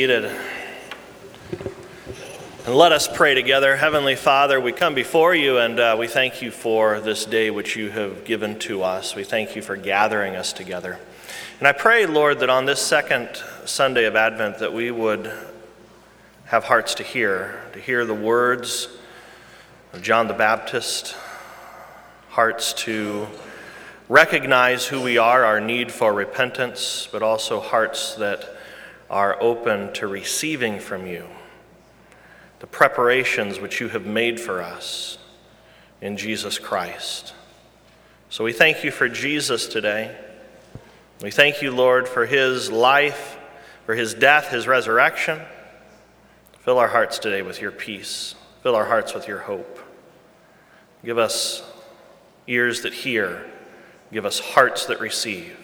And let us pray together. Heavenly Father, we come before you and uh, we thank you for this day which you have given to us. We thank you for gathering us together. And I pray, Lord, that on this second Sunday of Advent that we would have hearts to hear, to hear the words of John the Baptist, hearts to recognize who we are, our need for repentance, but also hearts that are open to receiving from you the preparations which you have made for us in Jesus Christ. So we thank you for Jesus today. We thank you, Lord, for his life, for his death, his resurrection. Fill our hearts today with your peace. Fill our hearts with your hope. Give us ears that hear. Give us hearts that receive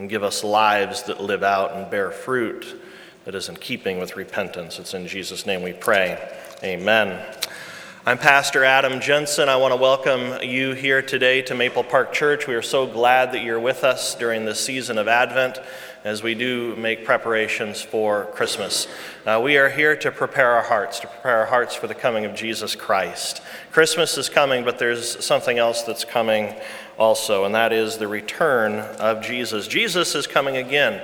and give us lives that live out and bear fruit that is in keeping with repentance. It's in Jesus' name we pray. Amen. I'm Pastor Adam Jensen. I want to welcome you here today to Maple Park Church. We are so glad that you're with us during this season of Advent as we do make preparations for Christmas. Uh, we are here to prepare our hearts, to prepare our hearts for the coming of Jesus Christ. Christmas is coming, but there's something else that's coming also, and that is the return of Jesus. Jesus is coming again.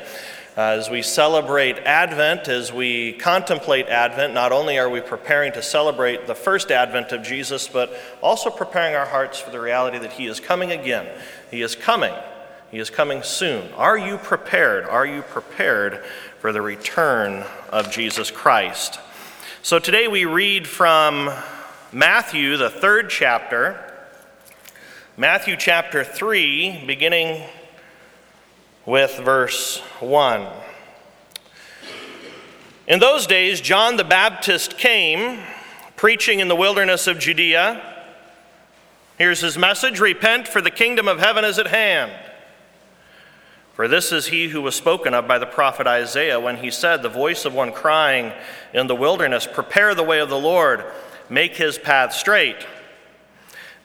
Uh, as we celebrate Advent, as we contemplate Advent, not only are we preparing to celebrate the first Advent of Jesus, but also preparing our hearts for the reality that He is coming again. He is coming. He is coming soon. Are you prepared? Are you prepared for the return of Jesus Christ? So today we read from Matthew, the third chapter. Matthew chapter 3, beginning with verse 1. In those days, John the Baptist came, preaching in the wilderness of Judea. Here's his message Repent, for the kingdom of heaven is at hand. For this is he who was spoken of by the prophet Isaiah when he said, The voice of one crying in the wilderness, Prepare the way of the Lord, make his path straight.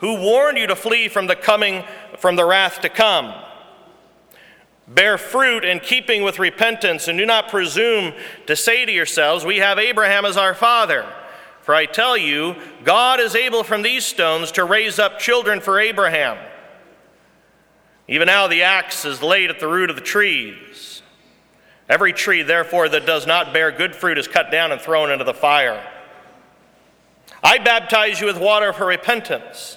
Who warned you to flee from the coming from the wrath to come. Bear fruit in keeping with repentance, and do not presume to say to yourselves, We have Abraham as our father. For I tell you, God is able from these stones to raise up children for Abraham. Even now the axe is laid at the root of the trees. Every tree, therefore, that does not bear good fruit is cut down and thrown into the fire. I baptize you with water for repentance.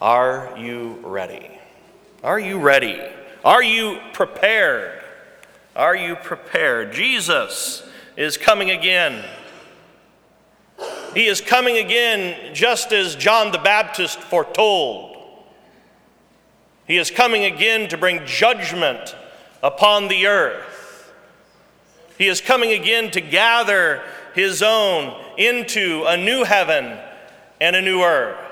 Are you ready? Are you ready? Are you prepared? Are you prepared? Jesus is coming again. He is coming again just as John the Baptist foretold. He is coming again to bring judgment upon the earth. He is coming again to gather his own into a new heaven and a new earth.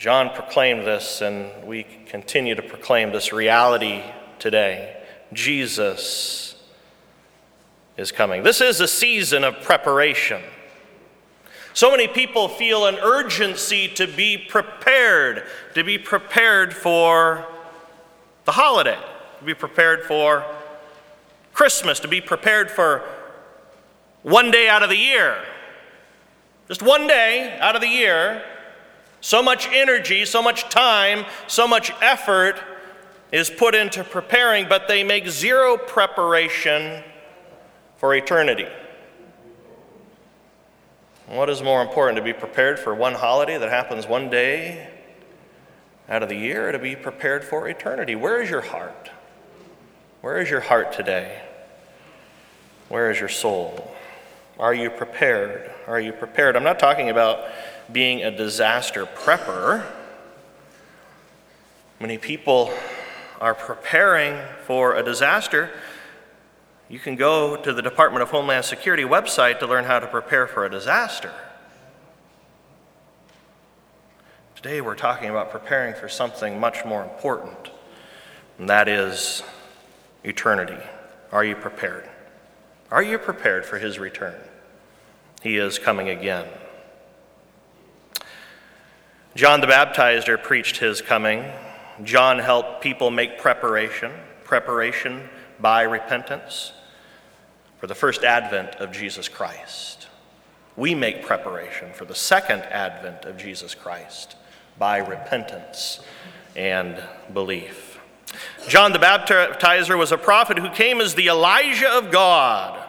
John proclaimed this, and we continue to proclaim this reality today. Jesus is coming. This is a season of preparation. So many people feel an urgency to be prepared, to be prepared for the holiday, to be prepared for Christmas, to be prepared for one day out of the year. Just one day out of the year so much energy, so much time, so much effort is put into preparing, but they make zero preparation for eternity. What is more important, to be prepared for one holiday that happens one day out of the year, or to be prepared for eternity? Where is your heart? Where is your heart today? Where is your soul? Are you prepared? Are you prepared? I'm not talking about being a disaster prepper. Many people are preparing for a disaster you can go to the Department of Homeland Security website to learn how to prepare for a disaster. Today we're talking about preparing for something much more important, and that is eternity. Are you prepared? Are you prepared for his return? He is coming again. John the Baptizer preached his coming. John helped people make preparation, preparation by repentance for the first advent of Jesus Christ. We make preparation for the second advent of Jesus Christ by repentance and belief. John the Baptizer was a prophet who came as the Elijah of God.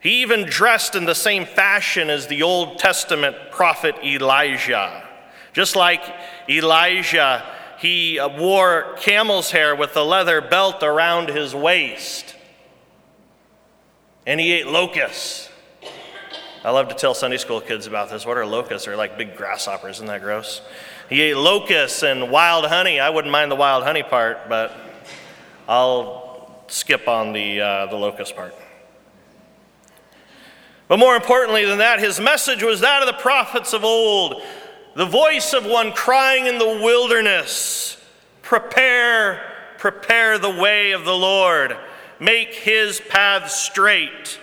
He even dressed in the same fashion as the Old Testament prophet Elijah. Just like Elijah, he wore camel's hair with a leather belt around his waist and he ate locusts. I love to tell Sunday school kids about this. What are locusts? They're like big grasshoppers. Isn't that gross? He ate locusts and wild honey. I wouldn't mind the wild honey part, but I'll skip on the, uh, the locust part. But more importantly than that, his message was that of the prophets of old the voice of one crying in the wilderness Prepare, prepare the way of the Lord make his path straight.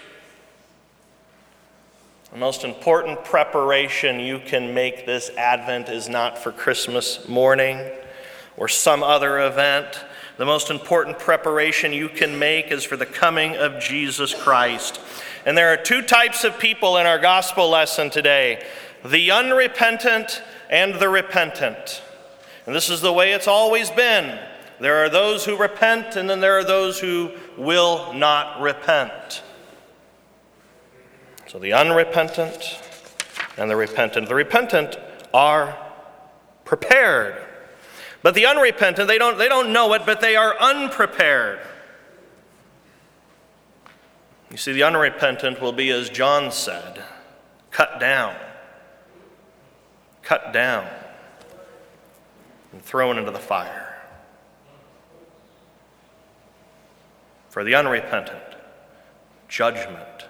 The most important preparation you can make this Advent is not for Christmas morning or some other event. The most important preparation you can make is for the coming of Jesus Christ. And there are two types of people in our gospel lesson today the unrepentant and the repentant. And this is the way it's always been. There are those who repent, and then there are those who will not repent. So the unrepentant and the repentant. The repentant are prepared. But the unrepentant, they don't, they don't know it, but they are unprepared. You see, the unrepentant will be, as John said, cut down. Cut down and thrown into the fire. For the unrepentant, judgment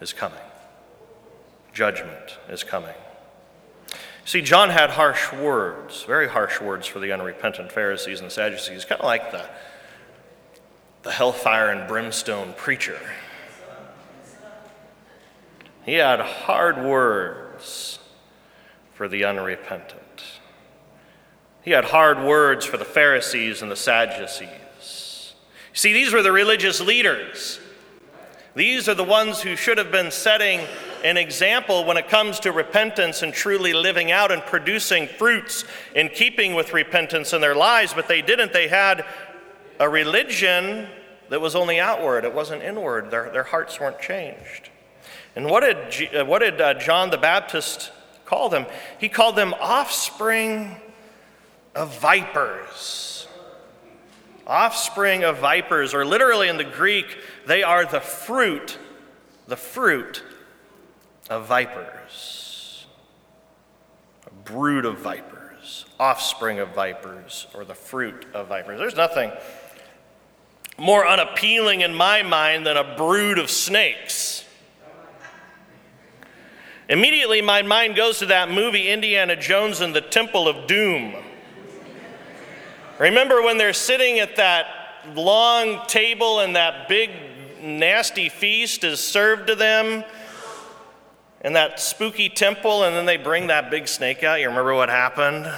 is coming. Judgment is coming. See, John had harsh words, very harsh words for the unrepentant Pharisees and Sadducees, kind of like the, the hellfire and brimstone preacher. He had hard words for the unrepentant. He had hard words for the Pharisees and the Sadducees. See, these were the religious leaders. These are the ones who should have been setting an example when it comes to repentance and truly living out and producing fruits in keeping with repentance in their lives, but they didn't. They had a religion that was only outward, it wasn't inward. Their, their hearts weren't changed. And what did, uh, what did uh, John the Baptist call them? He called them offspring of vipers offspring of vipers, or literally in the Greek, they are the fruit, the fruit of vipers. A brood of vipers, offspring of vipers, or the fruit of vipers. There's nothing more unappealing in my mind than a brood of snakes. Immediately, my mind goes to that movie, Indiana Jones and the Temple of Doom. Remember when they're sitting at that long table and that big nasty feast is served to them in that spooky temple, and then they bring that big snake out? You remember what happened?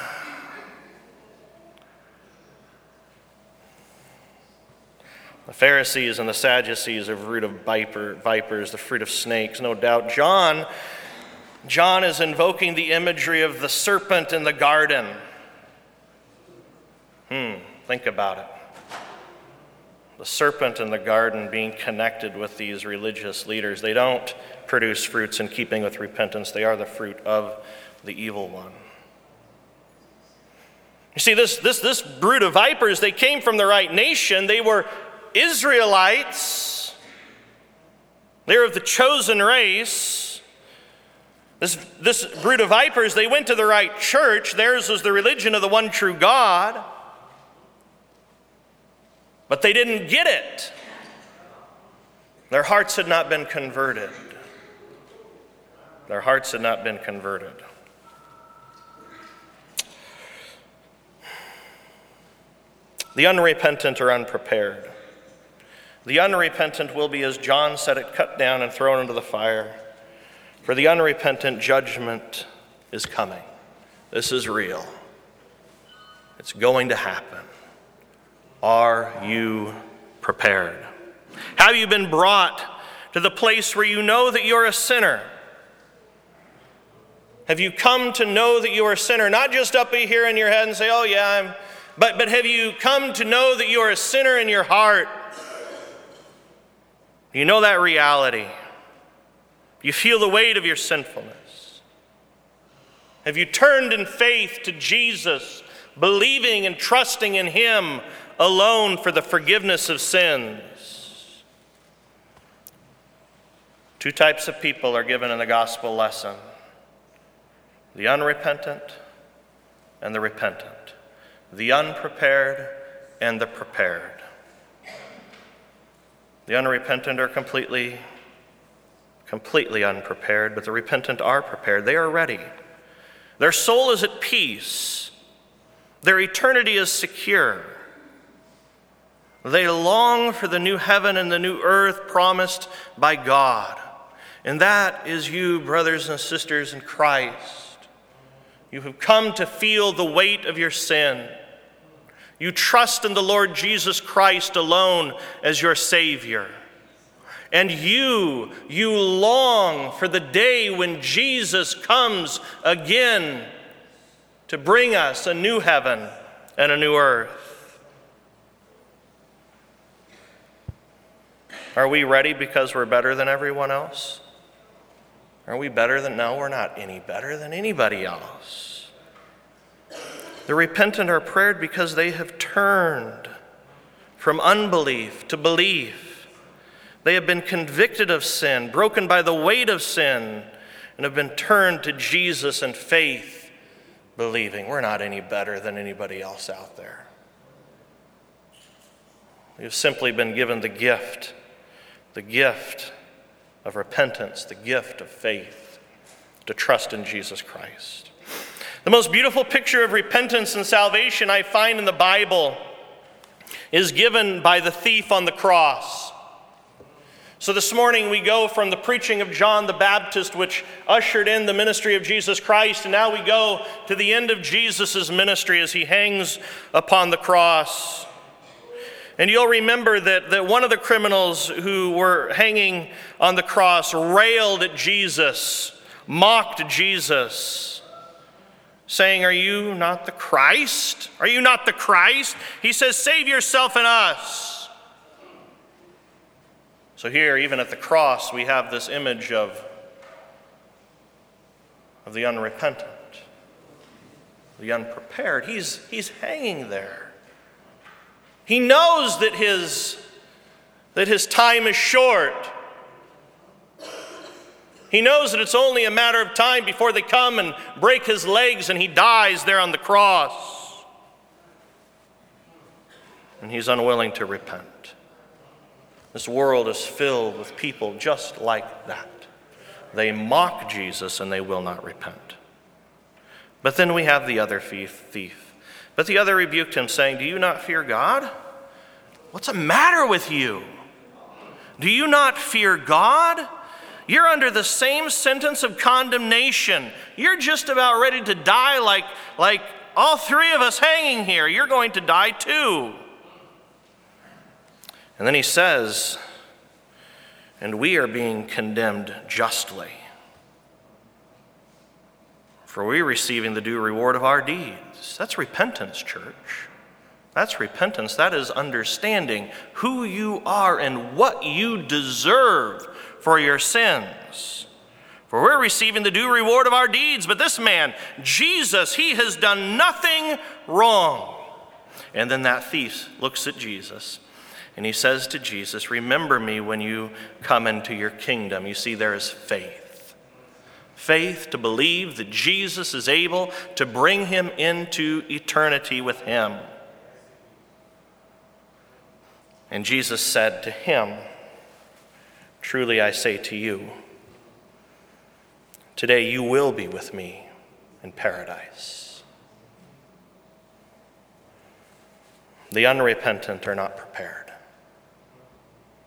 The Pharisees and the Sadducees are fruit of viper, vipers, the fruit of snakes, no doubt. John, John is invoking the imagery of the serpent in the garden. Hmm, think about it. The serpent in the garden being connected with these religious leaders. They don't produce fruits in keeping with repentance, they are the fruit of the evil one. You see, this, this, this brood of vipers, they came from the right nation. They were Israelites, they were of the chosen race. This, this brood of vipers, they went to the right church. Theirs was the religion of the one true God. But they didn't get it. Their hearts had not been converted. Their hearts had not been converted. The unrepentant are unprepared. The unrepentant will be, as John said it, cut down and thrown into the fire. For the unrepentant, judgment is coming. This is real. It's going to happen. Are you prepared? Have you been brought to the place where you know that you're a sinner? Have you come to know that you're a sinner? Not just up here in your head and say, oh, yeah, I'm, but, but have you come to know that you are a sinner in your heart? You know that reality. You feel the weight of your sinfulness. Have you turned in faith to Jesus, believing and trusting in Him alone for the forgiveness of sins? Two types of people are given in the gospel lesson the unrepentant and the repentant, the unprepared and the prepared. The unrepentant are completely, completely unprepared, but the repentant are prepared. They are ready. Their soul is at peace, their eternity is secure. They long for the new heaven and the new earth promised by God. And that is you, brothers and sisters in Christ. You have come to feel the weight of your sin. You trust in the Lord Jesus Christ alone as your Savior. And you, you long for the day when Jesus comes again to bring us a new heaven and a new earth. Are we ready because we're better than everyone else? Are we better than? No, we're not any better than anybody else. The repentant are prayed because they have turned from unbelief to belief. They have been convicted of sin, broken by the weight of sin, and have been turned to Jesus in faith, believing. We're not any better than anybody else out there. We've simply been given the gift, the gift of repentance, the gift of faith, to trust in Jesus Christ. The most beautiful picture of repentance and salvation I find in the Bible is given by the thief on the cross. So this morning we go from the preaching of John the Baptist, which ushered in the ministry of Jesus Christ, and now we go to the end of Jesus' ministry as he hangs upon the cross. And you'll remember that, that one of the criminals who were hanging on the cross railed at Jesus, mocked Jesus saying, Are you not the Christ? Are you not the Christ? He says, Save yourself and us. So, here, even at the cross, we have this image of, of the unrepentant, the unprepared. He's, he's hanging there. He knows that his, that his time is short. He knows that it's only a matter of time before they come and break his legs and he dies there on the cross. And he's unwilling to repent. This world is filled with people just like that. They mock Jesus and they will not repent. But then we have the other thief. But the other rebuked him, saying, Do you not fear God? What's the matter with you? Do you not fear God? You're under the same sentence of condemnation. You're just about ready to die like, like all three of us hanging here. You're going to die too. And then he says, and we are being condemned justly. For we are receiving the due reward of our deeds. That's repentance, church. That's repentance. That is understanding who you are and what you deserve for your sins. For we're receiving the due reward of our deeds, but this man, Jesus, he has done nothing wrong. And then that thief looks at Jesus and he says to Jesus, Remember me when you come into your kingdom. You see, there is faith. Faith to believe that Jesus is able to bring him into eternity with him. And Jesus said to him, Truly I say to you, today you will be with me in paradise. The unrepentant are not prepared,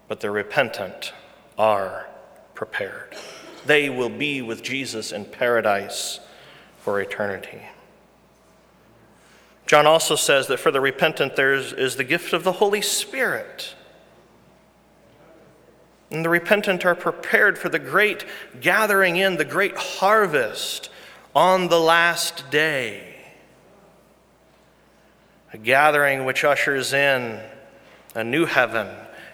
but the repentant are prepared. They will be with Jesus in paradise for eternity. John also says that for the repentant there is the gift of the Holy Spirit. And the repentant are prepared for the great gathering in, the great harvest on the last day. A gathering which ushers in a new heaven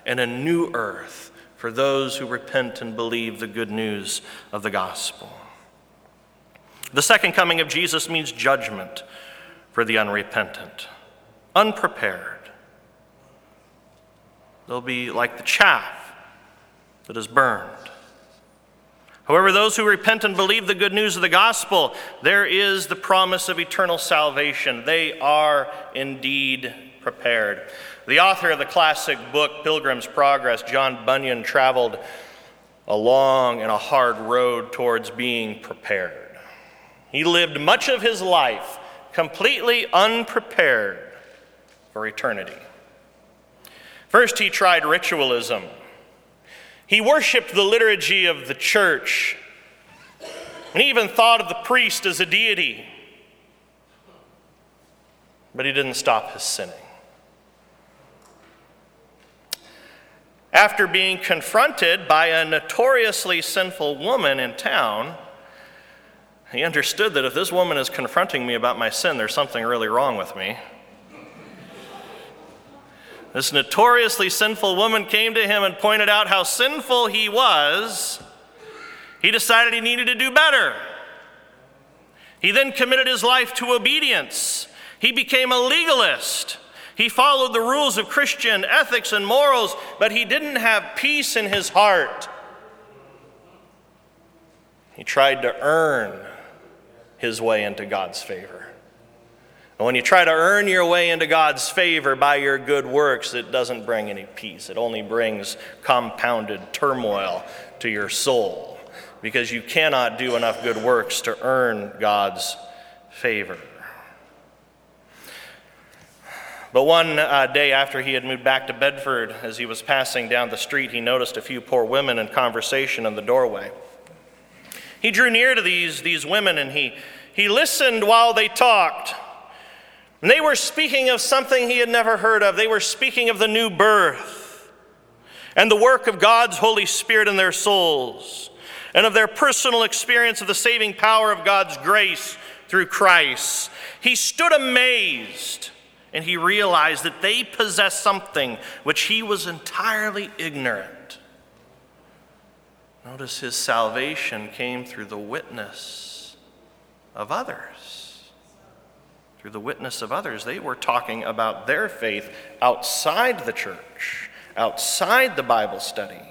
and a new earth for those who repent and believe the good news of the gospel. The second coming of Jesus means judgment for the unrepentant, unprepared. They'll be like the chaff that is burned. However, those who repent and believe the good news of the gospel, there is the promise of eternal salvation. They are indeed prepared. The author of the classic book, Pilgrim's Progress, John Bunyan, traveled a long and a hard road towards being prepared. He lived much of his life completely unprepared for eternity. First, he tried ritualism. He worshiped the liturgy of the church and he even thought of the priest as a deity. But he didn't stop his sinning. After being confronted by a notoriously sinful woman in town, he understood that if this woman is confronting me about my sin, there's something really wrong with me. This notoriously sinful woman came to him and pointed out how sinful he was. He decided he needed to do better. He then committed his life to obedience. He became a legalist. He followed the rules of Christian ethics and morals, but he didn't have peace in his heart. He tried to earn his way into God's favor. And when you try to earn your way into God's favor by your good works, it doesn't bring any peace. It only brings compounded turmoil to your soul because you cannot do enough good works to earn God's favor. But one uh, day after he had moved back to Bedford, as he was passing down the street, he noticed a few poor women in conversation in the doorway. He drew near to these, these women and he, he listened while they talked. And they were speaking of something he had never heard of. They were speaking of the new birth and the work of God's Holy Spirit in their souls and of their personal experience of the saving power of God's grace through Christ. He stood amazed and he realized that they possessed something which he was entirely ignorant Notice his salvation came through the witness of others. Through the witness of others. They were talking about their faith outside the church, outside the Bible study.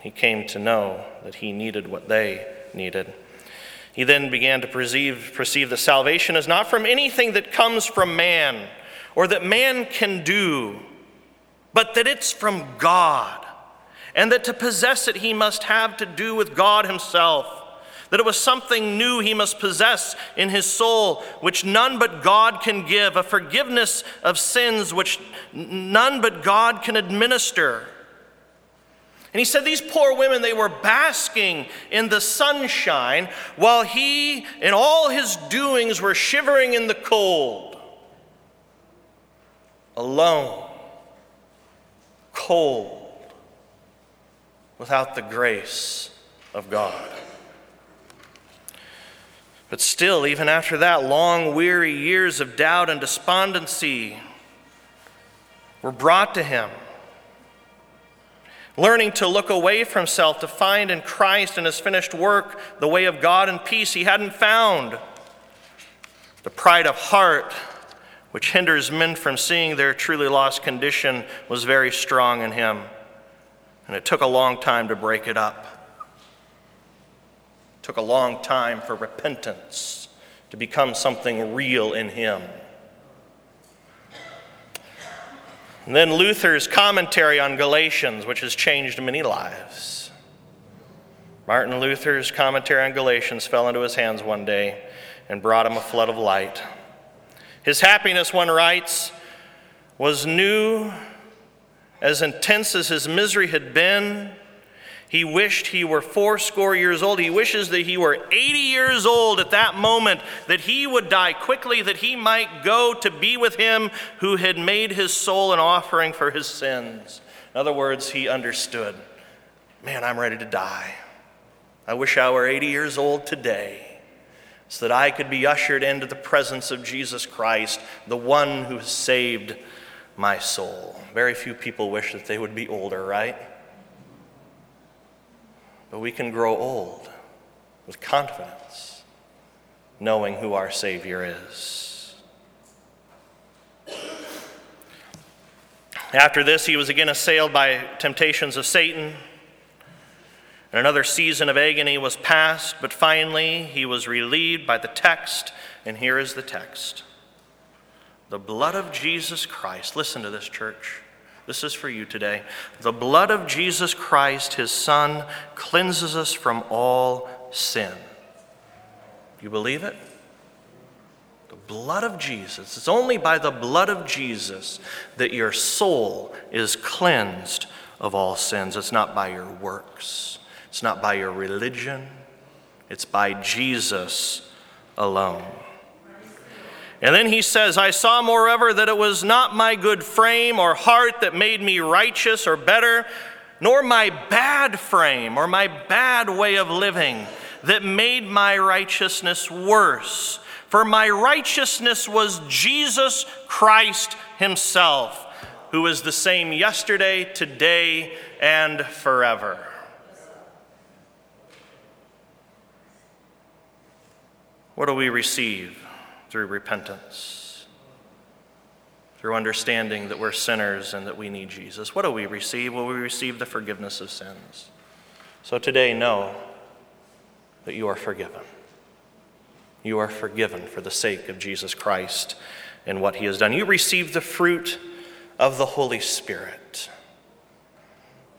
He came to know that he needed what they needed. He then began to perceive, perceive that salvation is not from anything that comes from man or that man can do but that it's from God, and that to possess it he must have to do with God himself. That it was something new he must possess in his soul, which none but God can give, a forgiveness of sins which none but God can administer. And he said these poor women, they were basking in the sunshine while he, in all his doings, were shivering in the cold, alone cold without the grace of God. But still, even after that, long, weary years of doubt and despondency were brought to him. Learning to look away from self, to find in Christ and his finished work the way of God and peace he hadn't found. The pride of heart, which hinders men from seeing their truly lost condition, was very strong in him. And it took a long time to break it up. It took a long time for repentance to become something real in him. And then Luther's commentary on Galatians, which has changed many lives. Martin Luther's commentary on Galatians fell into his hands one day and brought him a flood of light. His happiness, one writes, was new, as intense as his misery had been, he wished he were fourscore years old. He wishes that he were 80 years old at that moment, that he would die quickly, that he might go to be with him who had made his soul an offering for his sins. In other words, he understood man, I'm ready to die. I wish I were 80 years old today so that I could be ushered into the presence of Jesus Christ, the one who has saved my soul. Very few people wish that they would be older, right? But we can grow old with confidence, knowing who our Savior is. After this, he was again assailed by temptations of Satan. And another season of agony was passed, but finally he was relieved by the text, and here is the text The blood of Jesus Christ, listen to this, church this is for you today. The blood of Jesus Christ, his Son, cleanses us from all sin. You believe it? The blood of Jesus. It's only by the blood of Jesus that your soul is cleansed of all sins. It's not by your works, it's not by your religion, it's by Jesus alone. And then he says, I saw, moreover, that it was not my good frame or heart that made me righteous or better, nor my bad frame or my bad way of living that made my righteousness worse. For my righteousness was Jesus Christ Himself, who is the same yesterday, today, and forever. What do we receive? Through repentance, through understanding that we're sinners and that we need Jesus. What do we receive? Well, we receive the forgiveness of sins. So today, know that you are forgiven. You are forgiven for the sake of Jesus Christ and what he has done. You receive the fruit of the Holy Spirit.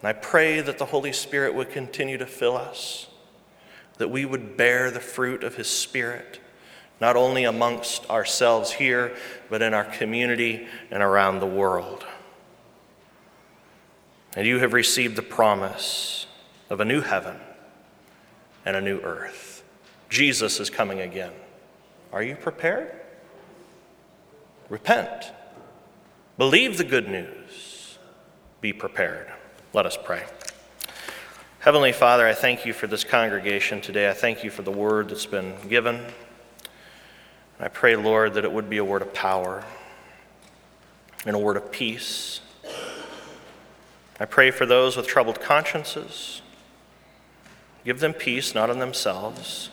And I pray that the Holy Spirit would continue to fill us, that we would bear the fruit of his Spirit not only amongst ourselves here, but in our community and around the world. And you have received the promise of a new heaven and a new earth. Jesus is coming again. Are you prepared? Repent. Believe the good news. Be prepared. Let us pray. Heavenly Father, I thank you for this congregation today. I thank you for the word that's been given. I pray, Lord, that it would be a word of power and a word of peace. I pray for those with troubled consciences. Give them peace, not in themselves.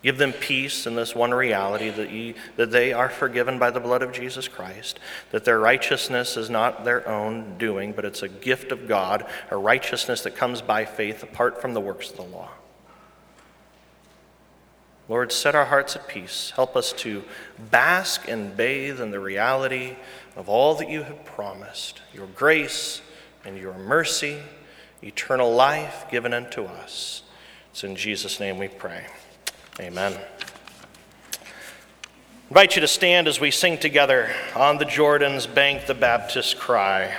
Give them peace in this one reality that, ye, that they are forgiven by the blood of Jesus Christ, that their righteousness is not their own doing, but it's a gift of God, a righteousness that comes by faith apart from the works of the law. Lord, set our hearts at peace. Help us to bask and bathe in the reality of all that you have promised your grace and your mercy, eternal life given unto us. It's in Jesus' name we pray. Amen. I invite you to stand as we sing together on the Jordan's bank the Baptist cry.